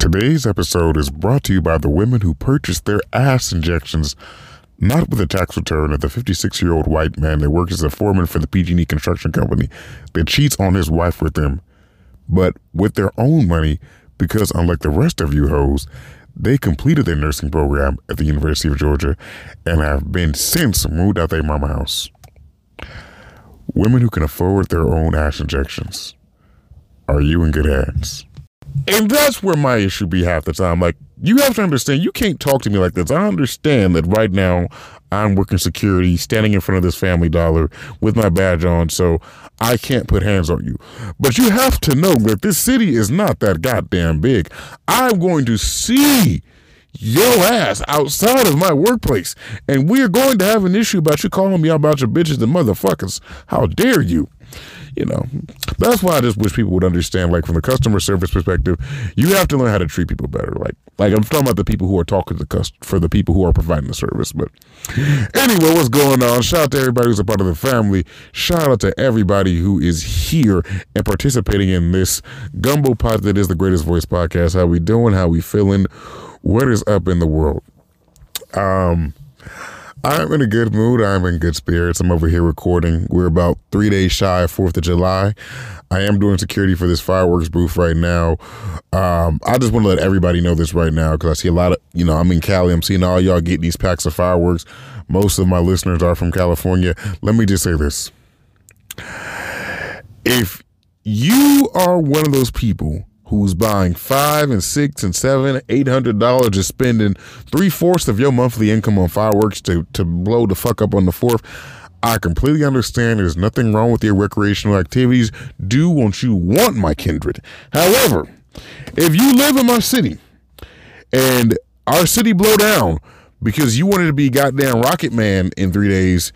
Today's episode is brought to you by the women who purchased their ass injections not with a tax return of the 56 year old white man that works as a foreman for the PG&E construction company that cheats on his wife with them, but with their own money because unlike the rest of you hoes, they completed their nursing program at the University of Georgia and have been since moved out of their mama house. Women who can afford their own ass injections. Are you in good hands? And that's where my issue be half the time. Like, you have to understand, you can't talk to me like this. I understand that right now I'm working security, standing in front of this family dollar with my badge on, so I can't put hands on you. But you have to know that this city is not that goddamn big. I'm going to see your ass outside of my workplace, and we are going to have an issue about you calling me out about your bitches and motherfuckers. How dare you? You know, that's why I just wish people would understand, like from the customer service perspective, you have to learn how to treat people better. Like, like I'm talking about the people who are talking to the cust- for the people who are providing the service. But anyway, what's going on? Shout out to everybody who's a part of the family. Shout out to everybody who is here and participating in this gumbo pot that is the greatest voice podcast. How we doing? How we feeling? What is up in the world? Um, I'm in a good mood. I'm in good spirits. I'm over here recording. We're about three days shy of 4th of July. I am doing security for this fireworks booth right now. Um, I just want to let everybody know this right now because I see a lot of, you know, I'm in Cali. I'm seeing all y'all getting these packs of fireworks. Most of my listeners are from California. Let me just say this. If you are one of those people who's buying five and six and seven, eight hundred dollars, just spending three fourths of your monthly income on fireworks to to blow the fuck up on the fourth. I completely understand there's nothing wrong with your recreational activities. Do what you want, my kindred. However, if you live in my city and our city blow down because you wanted to be goddamn Rocket Man in three days,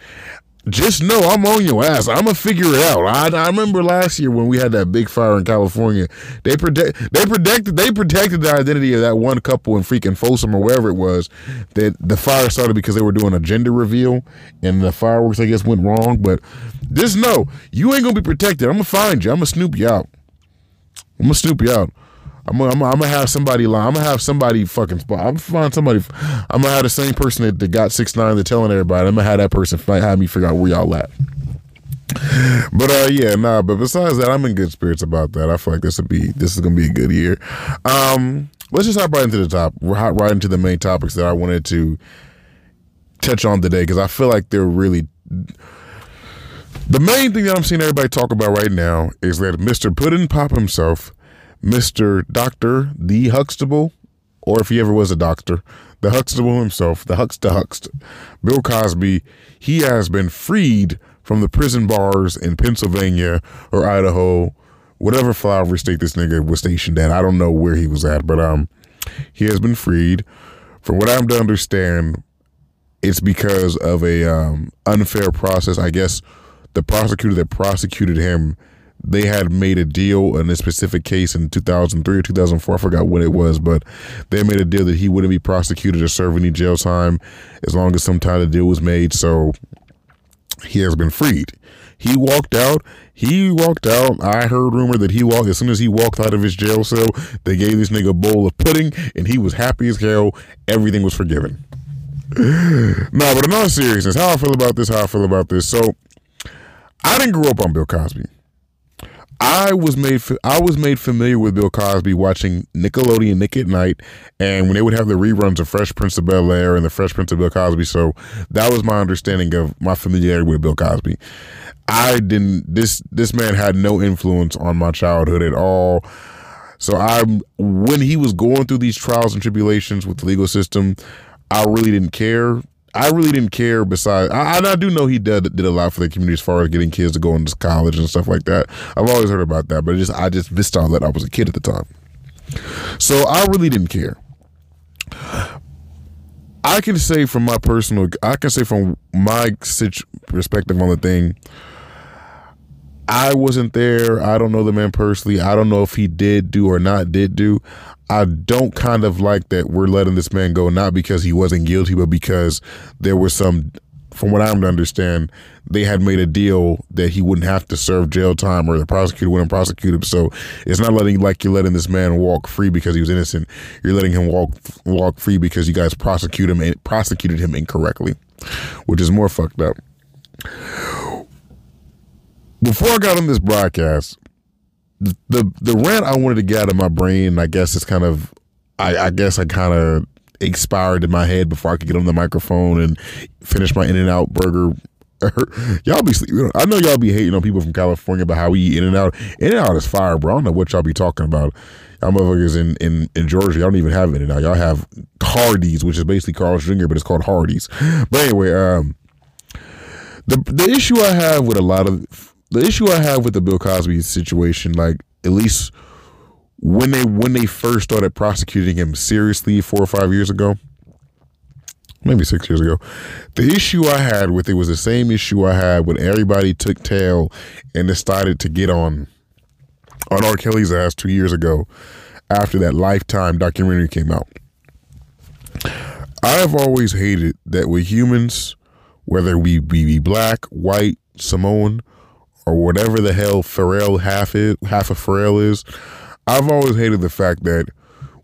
just know I'm on your ass. I'm gonna figure it out. I, I remember last year when we had that big fire in California. They protect they protected they protected the identity of that one couple in freaking Folsom or wherever it was. That the fire started because they were doing a gender reveal and the fireworks I guess went wrong. But just know you ain't gonna be protected. I'm gonna find you. I'm gonna snoop you out. I'm gonna snoop you out. I'm gonna, I'm, gonna, have somebody lie. I'm gonna have somebody fucking. I'm gonna find somebody. I'm gonna have the same person that, that got six nine that telling everybody. I'm gonna have that person fight, have me figure out where y'all at. But uh, yeah, nah. But besides that, I'm in good spirits about that. I feel like this would be this is gonna be a good year. Um, let's just hop right into the top, We're hop right into the main topics that I wanted to touch on today because I feel like they're really. The main thing that I'm seeing everybody talk about right now is that Mr. Puddin Pop himself Mr. Doctor, the Huxtable, or if he ever was a doctor, the Huxtable himself, the Huxta Huxt, Bill Cosby, he has been freed from the prison bars in Pennsylvania or Idaho, whatever flowery state this nigga was stationed at. I don't know where he was at, but um, he has been freed. From what I'm to understand, it's because of a um, unfair process. I guess the prosecutor that prosecuted him they had made a deal in this specific case in 2003 or 2004. I forgot when it was, but they made a deal that he wouldn't be prosecuted or serve any jail time as long as some time the deal was made. So he has been freed. He walked out. He walked out. I heard rumor that he walked as soon as he walked out of his jail cell. They gave this nigga a bowl of pudding, and he was happy as hell. Everything was forgiven. no, but in all seriousness, how I feel about this, how I feel about this. So, I didn't grow up on Bill Cosby. I was made I was made familiar with Bill Cosby watching Nickelodeon Nick at Night, and when they would have the reruns of Fresh Prince of Bel Air and the Fresh Prince of Bill Cosby. So that was my understanding of my familiarity with Bill Cosby. I didn't this this man had no influence on my childhood at all. So I when he was going through these trials and tribulations with the legal system, I really didn't care. I really didn't care. Besides, I, I do know he did did a lot for the community as far as getting kids to go into college and stuff like that. I've always heard about that, but just I just missed all that. I was a kid at the time, so I really didn't care. I can say from my personal, I can say from my perspective on the thing. I wasn't there. I don't know the man personally. I don't know if he did do or not did do. I don't kind of like that we're letting this man go not because he wasn't guilty, but because there were some from what I'm to understand, they had made a deal that he wouldn't have to serve jail time or the prosecutor wouldn't prosecute him. So it's not letting like you're letting this man walk free because he was innocent. You're letting him walk walk free because you guys prosecute him and prosecuted him incorrectly, which is more fucked up. Before I got on this broadcast, the the, rant I wanted to get out of my brain, I guess it's kind of I, I guess I kind of expired in my head before I could get on the microphone and finish my In and Out burger. y'all be, I know y'all be hating on people from California about how we eat In and Out. In and Out is fire, bro. I don't know what y'all be talking about. Y'all motherfuckers in, in, in Georgia, y'all don't even have In and Out. Y'all have Hardee's, which is basically Carl's Jr., but it's called Hardee's. But anyway, um, the the issue I have with a lot of the issue I have with the Bill Cosby situation, like at least when they when they first started prosecuting him seriously four or five years ago, maybe six years ago, the issue I had with it was the same issue I had when everybody took tail and decided to get on on R. Kelly's ass two years ago after that Lifetime documentary came out. I have always hated that with humans, whether we be black, white, Samoan, or whatever the hell Pharrell half is, half of Pharrell is, I've always hated the fact that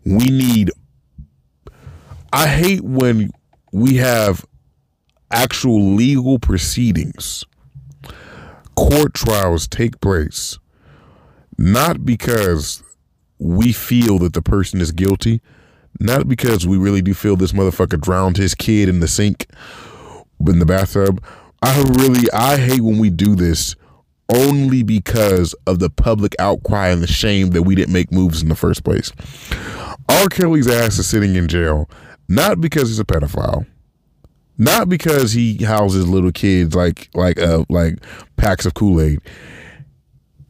we need. I hate when we have actual legal proceedings, court trials take place, not because we feel that the person is guilty, not because we really do feel this motherfucker drowned his kid in the sink, in the bathtub. I really, I hate when we do this only because of the public outcry and the shame that we didn't make moves in the first place. R. Kelly's ass is sitting in jail, not because he's a pedophile, not because he houses little kids like like uh like packs of Kool Aid.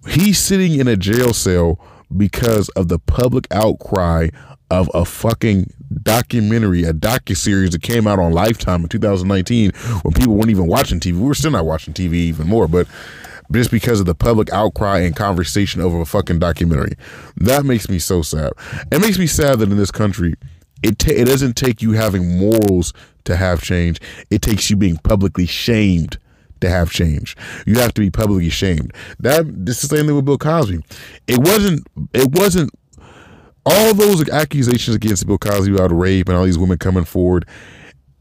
He's sitting in a jail cell because of the public outcry of a fucking documentary, a docu series that came out on Lifetime in 2019 when people weren't even watching TV. We were still not watching TV even more, but just because of the public outcry and conversation over a fucking documentary. That makes me so sad. It makes me sad that in this country, it ta- it doesn't take you having morals to have change. It takes you being publicly shamed to have change. You have to be publicly shamed. That this is the same thing with Bill Cosby. It wasn't. It wasn't. All those accusations against Bill Cosby about rape and all these women coming forward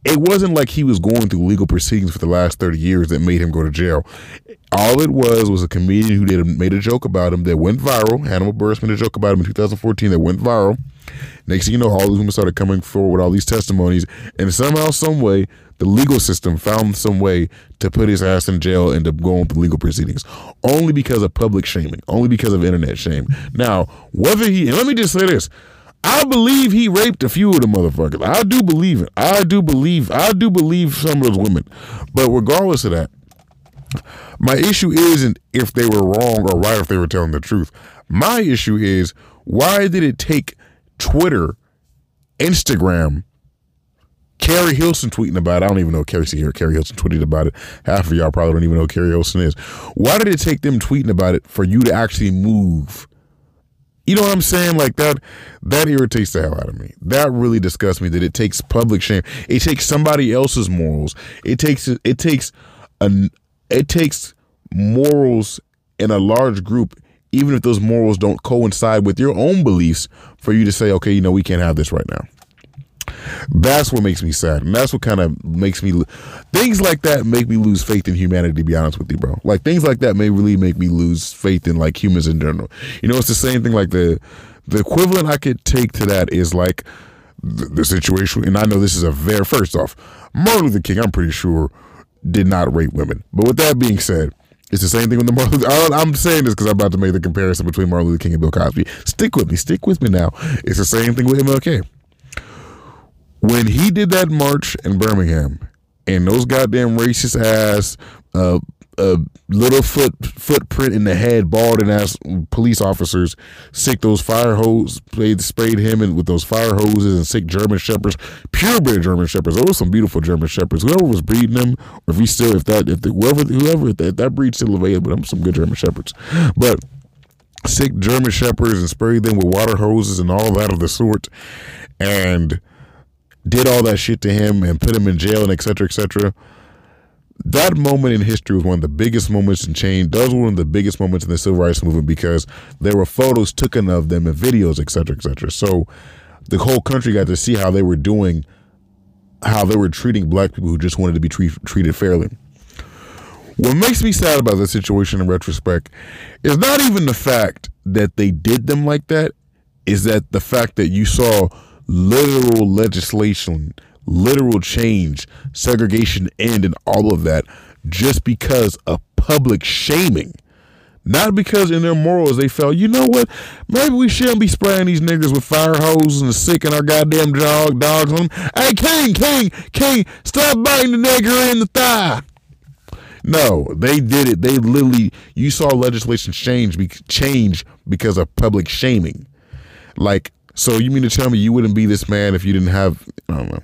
it wasn't like he was going through legal proceedings for the last 30 years that made him go to jail. All it was was a comedian who did made a joke about him that went viral. Hannibal Buress made a joke about him in 2014 that went viral. Next thing you know, all these women started coming forward with all these testimonies, and somehow, some way, the legal system found some way to put his ass in jail and to go on through legal proceedings, only because of public shaming, only because of internet shame. Now, whether he and let me just say this, I believe he raped a few of the motherfuckers. I do believe it. I do believe. I do believe some of those women. But regardless of that, my issue isn't if they were wrong or right if they were telling the truth. My issue is why did it take Twitter, Instagram, Keri Hilson tweeting about it. I don't even know Keri here. Keri Hilson tweeted about it. Half of y'all probably don't even know Keri Hilson is. Why did it take them tweeting about it for you to actually move you know what I'm saying? Like that that irritates the hell out of me. That really disgusts me that it takes public shame. It takes somebody else's morals. It takes it takes an it takes morals in a large group even if those morals don't coincide with your own beliefs for you to say okay, you know, we can't have this right now. That's what makes me sad, and that's what kind of makes me things like that make me lose faith in humanity. To be honest with you, bro, like things like that may really make me lose faith in like humans in general. You know, it's the same thing. Like the the equivalent I could take to that is like the, the situation, and I know this is a very first off, Martin Luther King. I'm pretty sure did not rape women, but with that being said. It's the same thing with the Martin. I'm saying this because I'm about to make the comparison between Martin Luther King and Bill Cosby. Stick with me. Stick with me now. It's the same thing with MLK when he did that march in Birmingham, and those goddamn racist ass, uh, uh, little foot footprint in the head, balding ass police officers, sick those fire hose, played, sprayed him in with those fire hoses and sick German shepherds, purebred German shepherds. Those were some beautiful German shepherds. Whoever was breeding them, or if he still, if that, if the, whoever, whoever if that, that breed still available, them some good German shepherds, but sick German shepherds and sprayed them with water hoses and all that of the sort, and did all that shit to him and put him in jail and etc. etc. that moment in history was one of the biggest moments in change. Those were one of the biggest moments in the civil rights movement because there were photos taken of them and videos, etc., cetera, et cetera. So the whole country got to see how they were doing, how they were treating black people who just wanted to be treat, treated fairly. What makes me sad about the situation in retrospect is not even the fact that they did them like that, is that the fact that you saw literal legislation literal change, segregation end, and all of that just because of public shaming. Not because in their morals they felt, you know what, maybe we shouldn't be spraying these niggas with fire hoses and sicking our goddamn dog dogs on them. Hey, King, King, King, stop biting the nigger in the thigh. No, they did it. They literally, you saw legislation change, change because of public shaming. Like, so you mean to tell me you wouldn't be this man if you didn't have, I don't know.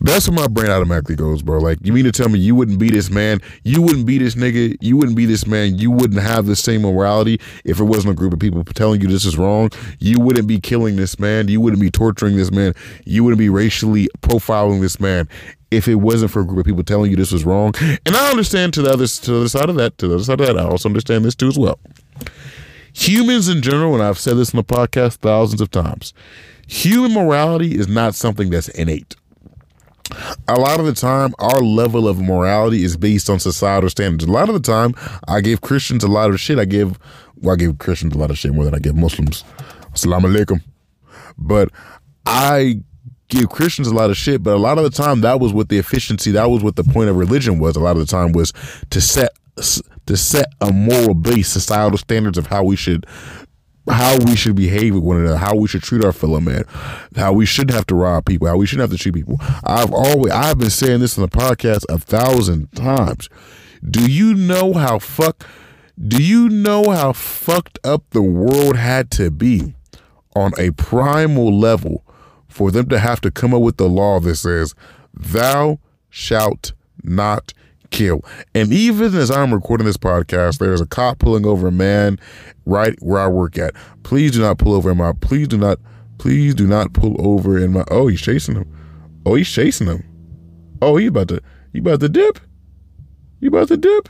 That's where my brain automatically goes, bro. Like, you mean to tell me you wouldn't be this man? You wouldn't be this nigga? You wouldn't be this man? You wouldn't have the same morality if it wasn't a group of people telling you this is wrong? You wouldn't be killing this man? You wouldn't be torturing this man? You wouldn't be racially profiling this man if it wasn't for a group of people telling you this was wrong? And I understand to the other, to the other side of that, to the other side of that, I also understand this too as well. Humans in general, and I've said this in the podcast thousands of times, human morality is not something that's innate a lot of the time our level of morality is based on societal standards. A lot of the time I give Christians a lot of shit. I give well, I give Christians a lot of shit more than I give Muslims. Assalamu alaikum. But I give Christians a lot of shit, but a lot of the time that was what the efficiency, that was what the point of religion was. A lot of the time was to set to set a moral base, societal standards of how we should how we should behave with one another, how we should treat our fellow man, how we shouldn't have to rob people, how we shouldn't have to treat people. I've always I've been saying this in the podcast a thousand times. Do you know how fuck do you know how fucked up the world had to be on a primal level for them to have to come up with the law that says thou shalt not kill. And even as I'm recording this podcast, there's a cop pulling over a man right where I work at. Please do not pull over in my. Please do not. Please do not pull over in my. Oh, he's chasing him. Oh, he's chasing him. Oh, he about to. He about to dip. You about to dip.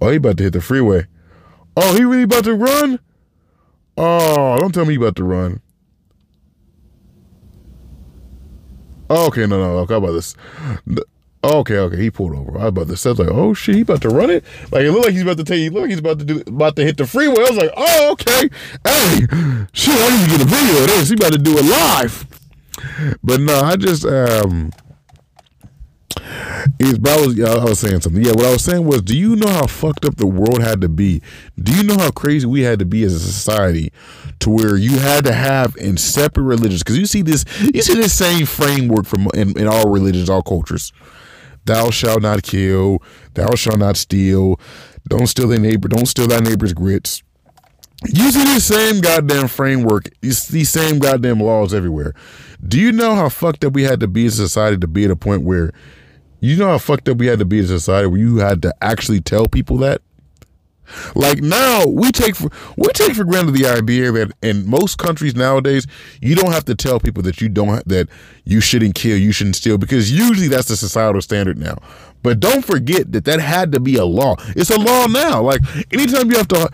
Oh, he about to hit the freeway. Oh, he really about to run. Oh, don't tell me he about to run. Oh, okay, no, no, okay, about this. Okay, okay, he pulled over. I was about to say, like, oh shit, he about to run it. Like it looked like he's about to you, look, he's about to do, about to hit the freeway. I was like, oh okay, hey, shit, I need to get a video of this. He about to do it live. But no, I just um, is but I was I was saying something. Yeah, what I was saying was, do you know how fucked up the world had to be? Do you know how crazy we had to be as a society to where you had to have in separate religions? Because you see this, you see this same framework from in, in all religions, all cultures thou shalt not kill, thou shalt not steal, don't steal thy neighbor, don't steal thy neighbor's grits. Using the same goddamn framework, it's these same goddamn laws everywhere. Do you know how fucked up we had to be as a society to be at a point where you know how fucked up we had to be as a society where you had to actually tell people that? Like now, we take for we take for granted the idea that in most countries nowadays, you don't have to tell people that you don't that you shouldn't kill, you shouldn't steal, because usually that's the societal standard now. But don't forget that that had to be a law. It's a law now. Like anytime you have to,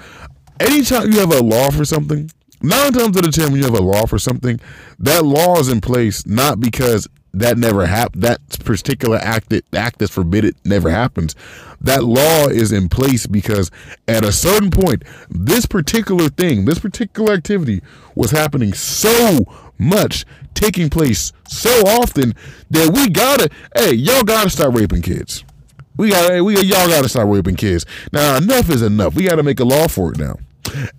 anytime you have a law for something, nine times out of ten, when you have a law for something, that law is in place not because that never happened. That particular act that act that's forbidden never happens. That law is in place because at a certain point, this particular thing, this particular activity was happening so much, taking place so often that we gotta, hey, y'all gotta start raping kids. We gotta, we y'all gotta start raping kids. Now enough is enough. We gotta make a law for it now.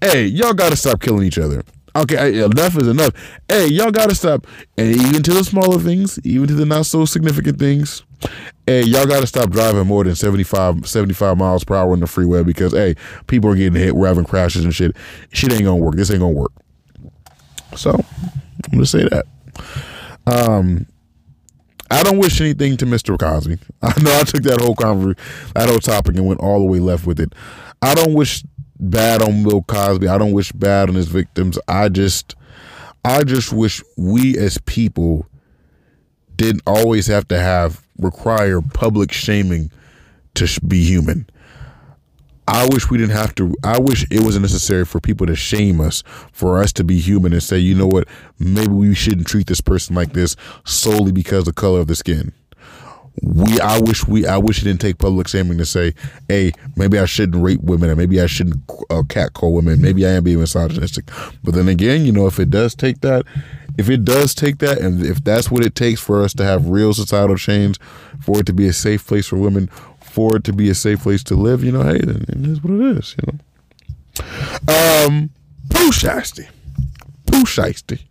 Hey, y'all gotta stop killing each other. Okay, enough is enough. Hey, y'all gotta stop. And even to the smaller things, even to the not so significant things, hey, y'all gotta stop driving more than 75, 75 miles per hour on the freeway because hey, people are getting hit, we're having crashes and shit. Shit ain't gonna work. This ain't gonna work. So I'm gonna say that. Um I don't wish anything to Mr. Cosby. I know I took that whole conversation, that whole topic and went all the way left with it. I don't wish bad on Bill Cosby. I don't wish bad on his victims. I just I just wish we as people didn't always have to have require public shaming to be human. I wish we didn't have to. I wish it wasn't necessary for people to shame us, for us to be human and say, you know what, maybe we shouldn't treat this person like this solely because of the color of the skin. We, I wish we, I wish it didn't take public shaming to say, hey, maybe I shouldn't rape women, or maybe I shouldn't uh, catcall women, maybe I am being misogynistic. But then again, you know, if it does take that, if it does take that, and if that's what it takes for us to have real societal change, for it to be a safe place for women, for it to be a safe place to live, you know, hey, then it is what it is, you know. Um, Pooh Shiesty. Pooh Shiesty.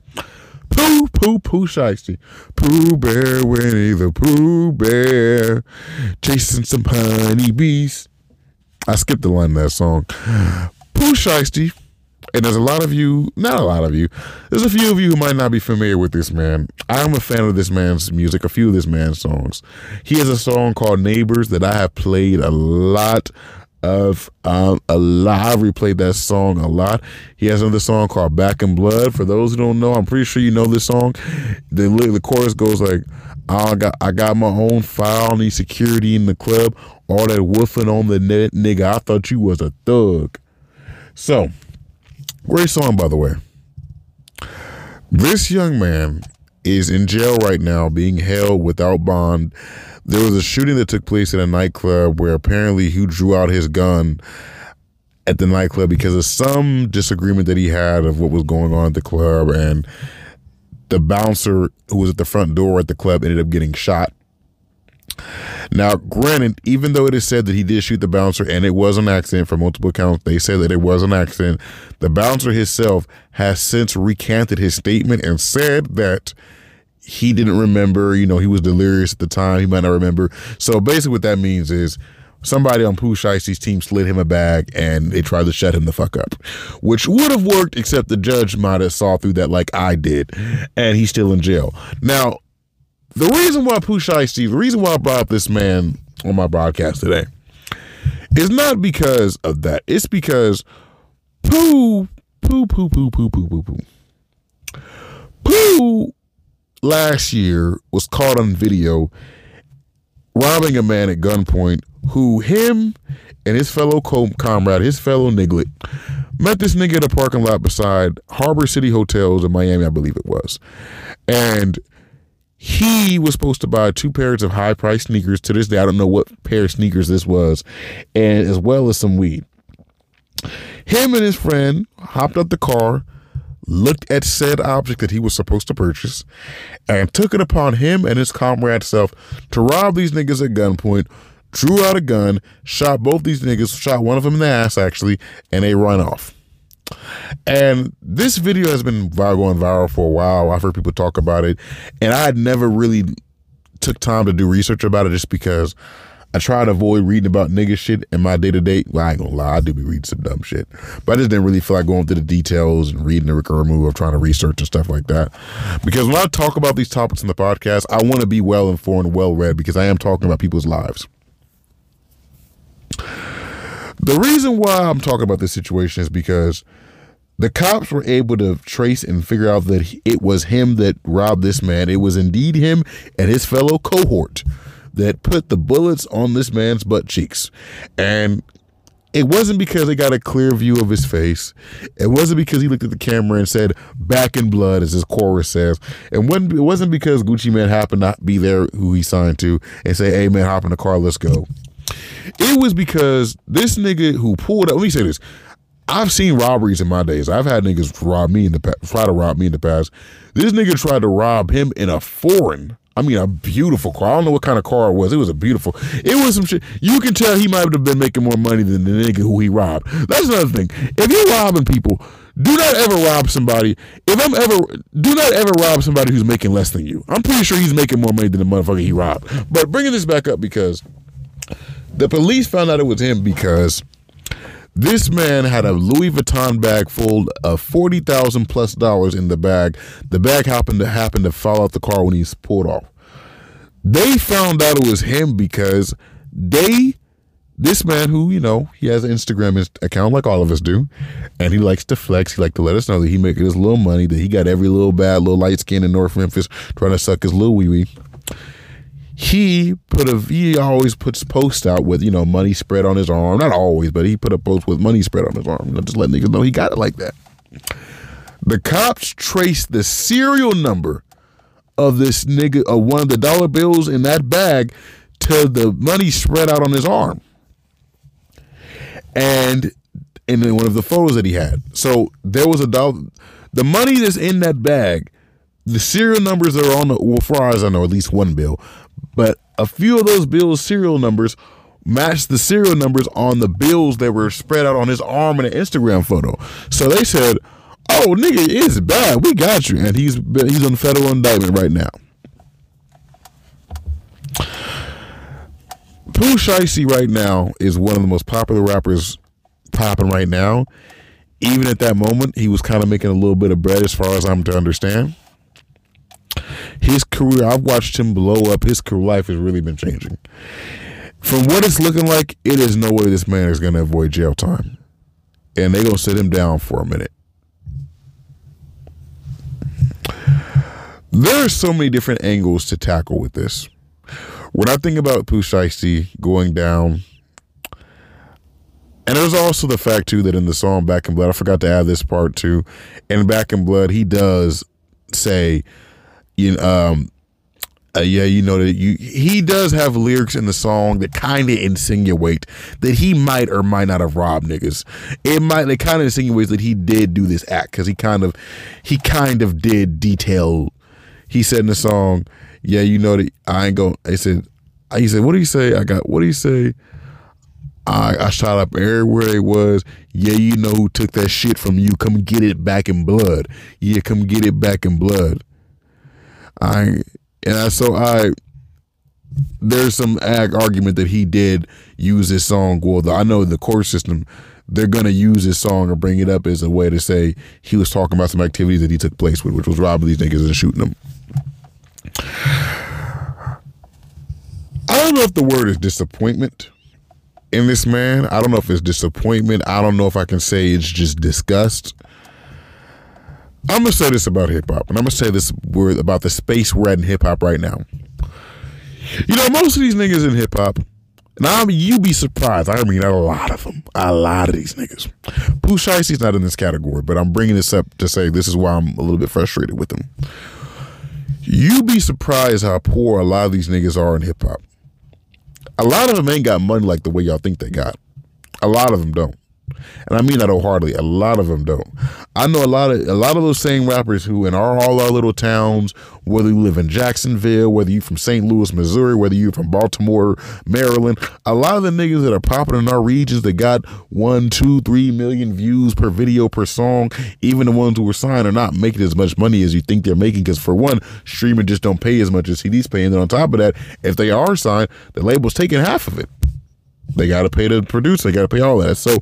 Pooh, Pooh, Pooh Shiesty. Pooh Bear, Winnie the Pooh Bear, chasing some honeybees. I skipped the line of that song. Pooh Shiesty and there's a lot of you, not a lot of you, there's a few of you who might not be familiar with this man. I'm a fan of this man's music, a few of this man's songs. He has a song called Neighbors that I have played a lot of um, a lot. I've replayed that song a lot. He has another song called Back in Blood. For those who don't know, I'm pretty sure you know this song. The the chorus goes like, "I got I got my own file, need security in the club. All that woofing on the net, nigga. I thought you was a thug." So Great song, by the way. This young man is in jail right now, being held without bond. There was a shooting that took place in a nightclub where apparently he drew out his gun at the nightclub because of some disagreement that he had of what was going on at the club. And the bouncer who was at the front door at the club ended up getting shot. Now, granted, even though it is said that he did shoot the bouncer and it was an accident for multiple counts, they said that it was an accident. The bouncer himself has since recanted his statement and said that he didn't remember, you know, he was delirious at the time, he might not remember. So basically what that means is somebody on Pooh Shiesty's team slid him a bag and they tried to shut him the fuck up, which would have worked except the judge might have saw through that like I did, and he's still in jail. Now, the reason why Pooh Shiesty, the reason why I brought up this man on my broadcast today is not because of that. It's because Pooh, Pooh, Pooh, Pooh, Pooh, Pooh, Pooh, Pooh. Pooh last year was caught on video robbing a man at gunpoint who him and his fellow comrade, his fellow niglet, met this nigga at a parking lot beside Harbor City Hotels in Miami, I believe it was. And he was supposed to buy two pairs of high priced sneakers. To this day, I don't know what pair of sneakers this was, and as well as some weed. Him and his friend hopped up the car, looked at said object that he was supposed to purchase, and took it upon him and his comrade self to rob these niggas at gunpoint, drew out a gun, shot both these niggas, shot one of them in the ass actually, and they run off. And this video has been going viral for a while. I've heard people talk about it, and I had never really took time to do research about it just because I try to avoid reading about nigga shit in my day to day. Well, I ain't gonna lie, I do be reading some dumb shit, but I just didn't really feel like going through the details and reading the recurring move of trying to research and stuff like that. Because when I talk about these topics in the podcast, I want to be well informed, well read, because I am talking about people's lives. The reason why I'm talking about this situation is because the cops were able to trace and figure out that it was him that robbed this man. It was indeed him and his fellow cohort that put the bullets on this man's butt cheeks. And it wasn't because they got a clear view of his face. It wasn't because he looked at the camera and said "back in blood," as his chorus says. And it wasn't because Gucci Mane happened to be there, who he signed to, and say, "Hey man, hop in the car, let's go." It was because this nigga who pulled up. Let me say this: I've seen robberies in my days. I've had niggas rob me in the past, try to rob me in the past. This nigga tried to rob him in a foreign. I mean, a beautiful car. I don't know what kind of car it was. It was a beautiful. It was some shit. You can tell he might have been making more money than the nigga who he robbed. That's another thing. If you're robbing people, do not ever rob somebody. If I'm ever, do not ever rob somebody who's making less than you. I'm pretty sure he's making more money than the motherfucker he robbed. But bringing this back up because the police found out it was him because this man had a Louis Vuitton bag full of forty thousand plus dollars in the bag. The bag happened to happen to fall out the car when he's pulled off. They found out it was him because they, this man who you know he has an Instagram account like all of us do, and he likes to flex. He like to let us know that he making his little money. That he got every little bad little light skin in North Memphis trying to suck his little wee wee he put a he always puts posts out with you know money spread on his arm. Not always, but he put a post with money spread on his arm. Just let niggas know he got it like that. The cops traced the serial number of this nigga of one of the dollar bills in that bag to the money spread out on his arm. And in one of the photos that he had. So there was a dollar the money that's in that bag, the serial numbers are on the well, far as I know, at least one bill. But a few of those bills' serial numbers matched the serial numbers on the bills that were spread out on his arm in an Instagram photo. So they said, "Oh, nigga, it's bad. We got you," and he's he's on federal indictment right now. Pooh Shiesty right now is one of the most popular rappers popping right now. Even at that moment, he was kind of making a little bit of bread, as far as I'm to understand. His career, I've watched him blow up. His career life has really been changing. From what it's looking like, it is no way this man is going to avoid jail time, and they're going to sit him down for a minute. There are so many different angles to tackle with this. When I think about Shiesty going down, and there's also the fact too that in the song Back in Blood, I forgot to add this part too. In Back in Blood, he does say, you um, uh, yeah, you know that you he does have lyrics in the song that kind of insinuate that he might or might not have robbed niggas. It might it kind of insinuates that he did do this act because he kind of he kind of did detail. He said in the song, "Yeah, you know that I ain't going." He said, "He said, what do you say? I got what do you say?" I, I shot up everywhere they was. Yeah, you know who took that shit from you. Come get it back in blood. Yeah, come get it back in blood. I and I so I there's some ag argument that he did use this song. Well, the, I know the court system they're gonna use this song or bring it up as a way to say he was talking about some activities that he took place with, which was robbing these niggas and shooting them. I don't know if the word is disappointment in this man. I don't know if it's disappointment. I don't know if I can say it's just disgust. I'm gonna say this about hip hop, and I'm gonna say this word about the space we're at in hip hop right now. You know, most of these niggas in hip hop, and I mean, you be surprised. I mean, a lot of them, a lot of these niggas. Pooh Shiesty's not in this category, but I'm bringing this up to say this is why I'm a little bit frustrated with them. You be surprised how poor a lot of these niggas are in hip hop. A lot of them ain't got money like the way y'all think they got. A lot of them don't. And I mean that wholeheartedly. A lot of them don't. I know a lot of a lot of those same rappers who in our all our little towns, whether you live in Jacksonville, whether you're from St. Louis, Missouri, whether you're from Baltimore, Maryland, a lot of the niggas that are popping in our regions that got one, two, three million views per video per song, even the ones who were signed are not making as much money as you think they're making. Because for one, streaming just don't pay as much as CDs pay, and then on top of that, if they are signed, the label's taking half of it. They got to pay the producer. They got to pay all that. So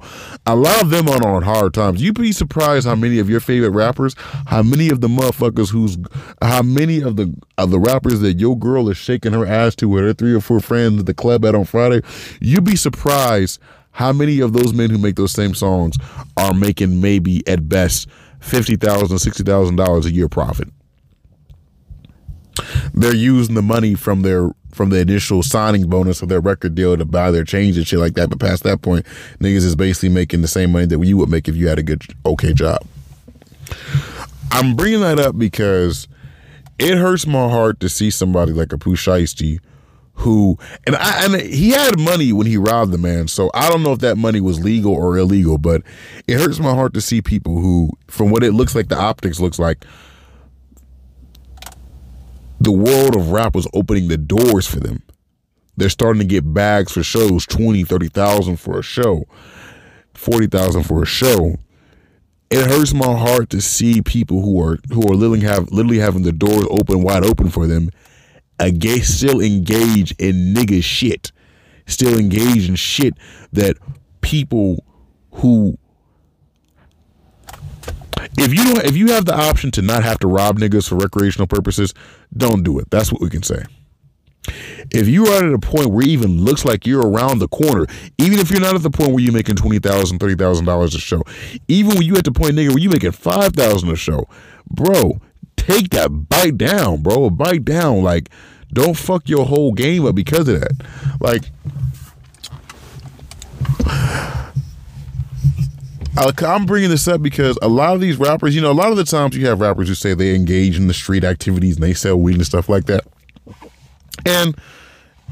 a lot of them are on hard times. You'd be surprised how many of your favorite rappers, how many of the motherfuckers who's, how many of the of the rappers that your girl is shaking her ass to with her three or four friends at the club at on Friday. You'd be surprised how many of those men who make those same songs are making maybe at best fifty thousand, sixty thousand dollars a year profit. They're using the money from their from the initial signing bonus of their record deal to buy their change and shit like that. But past that point, niggas is basically making the same money that you would make if you had a good, okay job. I'm bringing that up because it hurts my heart to see somebody like a Pooh Shiesty who and I and he had money when he robbed the man, so I don't know if that money was legal or illegal, but it hurts my heart to see people who, from what it looks like, the optics looks like, the world of rap was opening the doors for them. They're starting to get bags for shows, 20, 30,000 for a show, 40,000 for a show. It hurts my heart to see people who are who are literally have literally having the doors open wide open for them, again still engage in nigga shit, still engage in shit that people who if you don't, if you have the option to not have to rob niggas for recreational purposes, don't do it. That's what we can say. If you are at a point where it even looks like you're around the corner, even if you're not at the point where you're making twenty thousand, thirty thousand dollars a show, even when you at the point, nigga, where you're making five thousand a show, bro, take that bite down, bro, bite down. Like, Don't fuck your whole game up because of that. Like, I'm bringing this up because a lot of these rappers, you know, a lot of the times you have rappers who say they engage in the street activities and they sell weed and stuff like that. And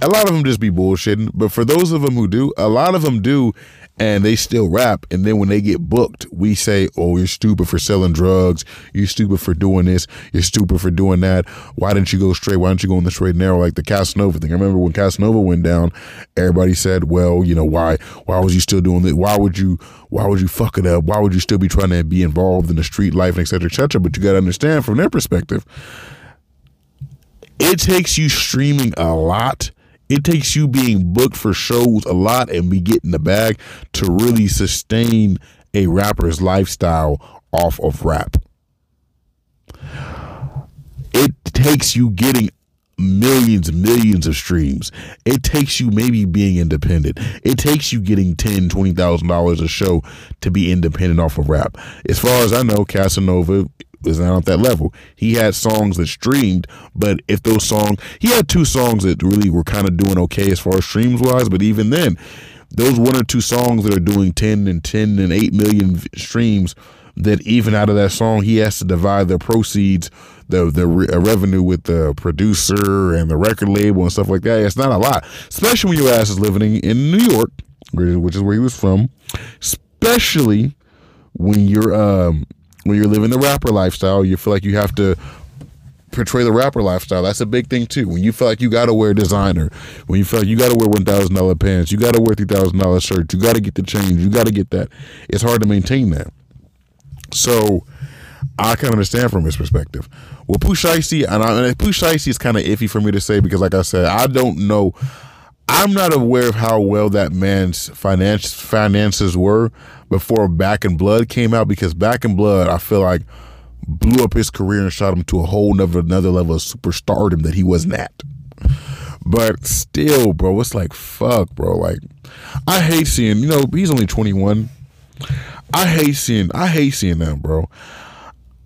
a lot of them just be bullshitting. But for those of them who do, a lot of them do and they still rap. And then when they get booked, we say, Oh, you're stupid for selling drugs. You're stupid for doing this. You're stupid for doing that. Why didn't you go straight? Why didn't you go in the straight and narrow like the Casanova thing? I remember when Casanova went down, everybody said, Well, you know, why why was you still doing this? Why would you why would you fuck it up? Why would you still be trying to be involved in the street life and et cetera, et cetera? But you gotta understand from their perspective, it takes you streaming a lot it takes you being booked for shows a lot and be getting the bag to really sustain a rapper's lifestyle off of rap. It takes you getting millions millions of streams. It takes you maybe being independent. It takes you getting ten, twenty thousand dollars a show to be independent off of rap. As far as I know, Casanova is not at that level. He had songs that streamed, but if those songs, he had two songs that really were kind of doing okay as far as streams wise, but even then, those one or two songs that are doing 10 and 10 and 8 million streams, that even out of that song, he has to divide the proceeds, the the re- uh, revenue with the producer and the record label and stuff like that. It's not a lot, especially when your ass is living in New York, which is where he was from. Especially when you're um, when you're living the rapper lifestyle, you feel like you have to portray the rapper lifestyle. That's a big thing too. When you feel like you gotta wear designer, when you feel like you gotta wear one thousand dollar pants, you gotta wear three thousand dollar shirts, you gotta get the change, you gotta get that. It's hard to maintain that. So I can understand from his perspective. Well, Shiesty, and, I, and is kind of iffy for me to say because, like I said, I don't know. I'm not aware of how well that man's finance finances were before Back in Blood came out because Back in Blood, I feel like blew up his career and shot him to a whole nother another level of superstardom that he wasn't at. But still, bro, it's like fuck, bro. Like I hate seeing, you know, he's only 21. I hate seeing I hate seeing them, bro.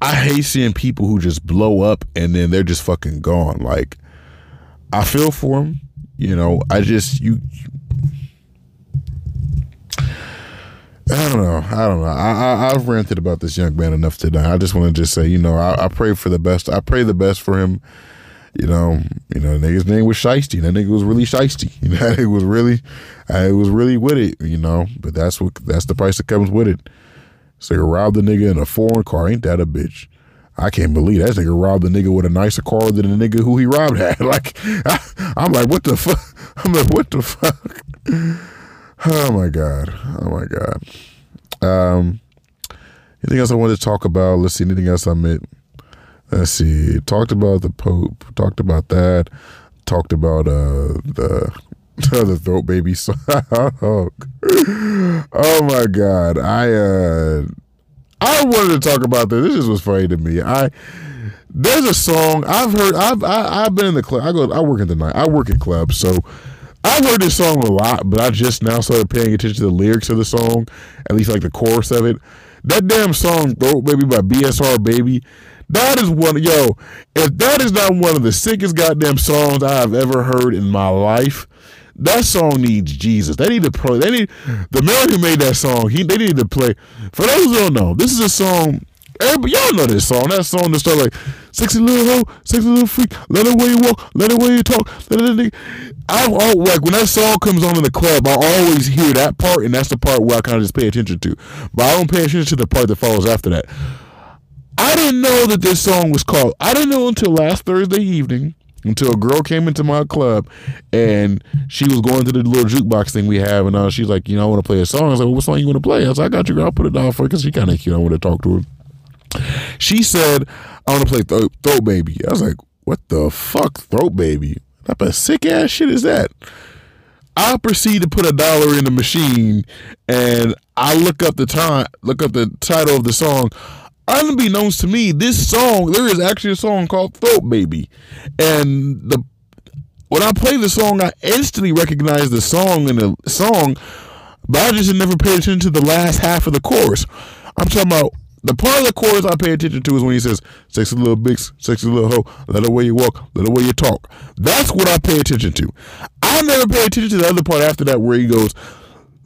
I hate seeing people who just blow up and then they're just fucking gone. Like I feel for him, you know. I just you I don't know. I don't know. I, I have ranted about this young man enough today. I just want to just say, you know, I, I pray for the best. I pray the best for him. You know, you know, the nigga's name was Shiesty. That nigga was really Shiesty. You know, it was really, uh, it was really with it. You know, but that's what that's the price that comes with it. So you robbed the nigga in a foreign car. Ain't that a bitch? I can't believe that nigga robbed the nigga with a nicer car than the nigga who he robbed had. Like, I, I'm like, what the fuck? I'm like, what the fuck? Oh my god. Oh my god. Um, anything else I wanted to talk about? Let's see. Anything else I meant? Let's see. Talked about the Pope. Talked about that. Talked about uh the the throat baby song. oh my god. I uh I wanted to talk about this. This just was funny to me. I there's a song I've heard. I've I, have i have been in the club. I go. I work in the night. I work in clubs, so I've heard this song a lot, but I just now started paying attention to the lyrics of the song, at least like the chorus of it. That damn song, Throat Baby by BSR Baby, that is one, yo, if that is not one of the sickest goddamn songs I have ever heard in my life, that song needs Jesus. They need to play, they need, the man who made that song, he, they need to play. For those who don't know, this is a song Everybody, y'all know this song. That song that start like sexy little hoe, sexy little freak, let it way you walk, let it way you talk. I all like when that song comes on in the club, I always hear that part, and that's the part where I kind of just pay attention to. But I don't pay attention to the part that follows after that. I didn't know that this song was called. I didn't know until last Thursday evening until a girl came into my club and she was going to the little jukebox thing we have and uh, she's like, you know, I want to play a song. I was like, well, what song you want to play? I was like, I got you, girl. I'll put it down for her because she kind of cute. I want to talk to her. She said, I want to play throat, throat Baby. I was like, what the fuck, Throat Baby? What type of sick ass shit is that? I proceed to put a dollar in the machine and I look up the time, look up the title of the song. Unbeknownst to me, this song, there is actually a song called Throat Baby. And the when I play the song, I instantly recognize the song and the song, but I just never paid attention to the last half of the chorus. I'm talking about the part of the chorus I pay attention to is when he says, "Sexy little bitch, sexy little hoe, let the way you walk, let the way you talk." That's what I pay attention to. I never pay attention to the other part after that where he goes,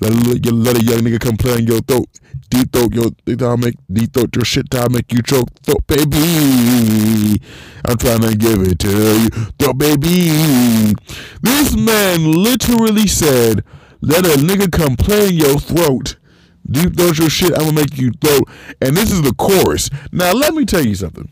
"Let a, let a young nigga come play in your throat, deep throat your time make deep throat your shit time make you choke, throat baby." I'm trying to give it to you, throat baby. This man literally said, "Let a nigga come play in your throat." Deep throat your shit, I'm gonna make you throw. And this is the chorus. Now let me tell you something.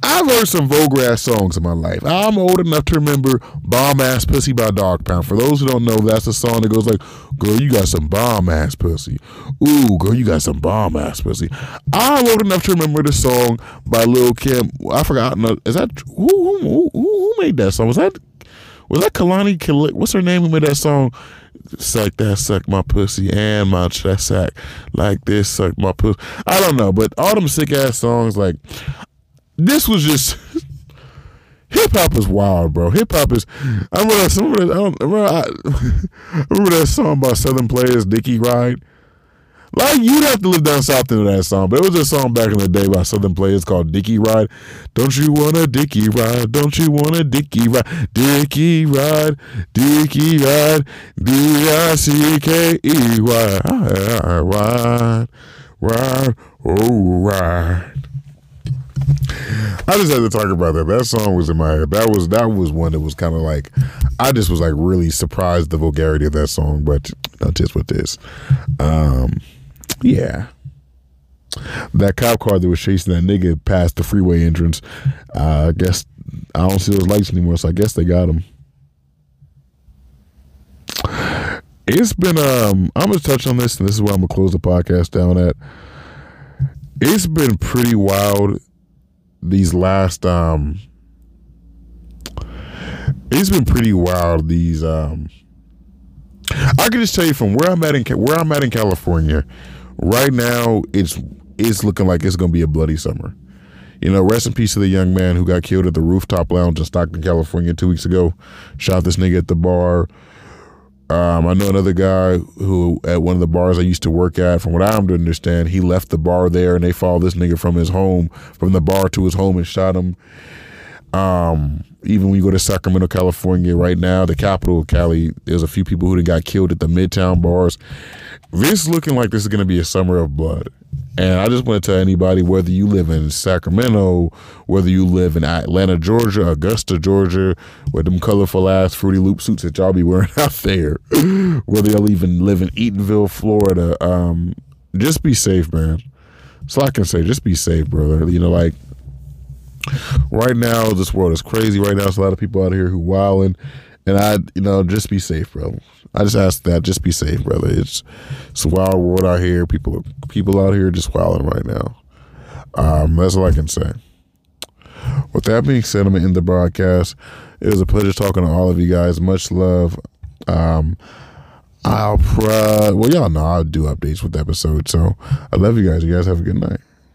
I've heard some vulgar ass songs in my life. I'm old enough to remember Bomb Ass Pussy by Dogg Pound. For those who don't know, that's a song that goes like, Girl, you got some bomb ass pussy. Ooh, girl, you got some bomb ass pussy. I'm old enough to remember the song by Lil Kim. I forgot. Is that who who, who, who made that song? Was that was that Kalani? What's her name who made that song? Suck that, suck my pussy, and my that sack like this, suck my pussy. I don't know, but all them sick ass songs, like this was just hip hop is wild, bro. Hip hop is. I remember that. Remember I, remember, I, remember that song by Southern Players, Dicky Ride. Like you'd have to live down south to that song, but it was a song back in the day by Southern Players called Dicky Ride. Don't you want a Dicky ride? Don't you want a Dicky ride? Dicky ride, Dicky ride, D I C K E Y, ride, ride, oh ride. I just had to talk about that. That song was in my head. That was that was one that was kind of like, I just was like really surprised the vulgarity of that song. But not just with this. Um, yeah. That cop car that was chasing that nigga past the freeway entrance, uh, I guess I don't see those lights anymore, so I guess they got him. It's been um I'm gonna touch on this and this is where I'm gonna close the podcast down at. It's been pretty wild these last um it's been pretty wild these um I can just tell you from where I'm at in where I'm at in California right now it's it's looking like it's going to be a bloody summer. You know, rest in peace to the young man who got killed at the rooftop lounge in Stockton, California, two weeks ago. Shot this nigga at the bar. Um, I know another guy who at one of the bars I used to work at. From what I'm to understand, he left the bar there, and they followed this nigga from his home, from the bar to his home, and shot him. Um, even when you go to Sacramento, California, right now, the capital of Cali, there's a few people who got killed at the Midtown bars. This is looking like this is going to be a summer of blood. And I just want to tell anybody, whether you live in Sacramento, whether you live in Atlanta, Georgia, Augusta, Georgia, with them colorful ass Fruity Loop suits that y'all be wearing out there, whether y'all even live in Eatonville, Florida, um, just be safe, man. So I can say, just be safe, brother. You know, like right now, this world is crazy. Right now, there's a lot of people out here who wilding, and I, you know, just be safe, bro. I just ask that, just be safe, brother. It's it's a wild world out here. People people out here just wilding right now. Um, that's all I can say. With that being said, I'm gonna end the broadcast. It was a pleasure talking to all of you guys. Much love. Um, I'll pro- well, y'all know I'll do updates with the episode. So I love you guys. You guys have a good night.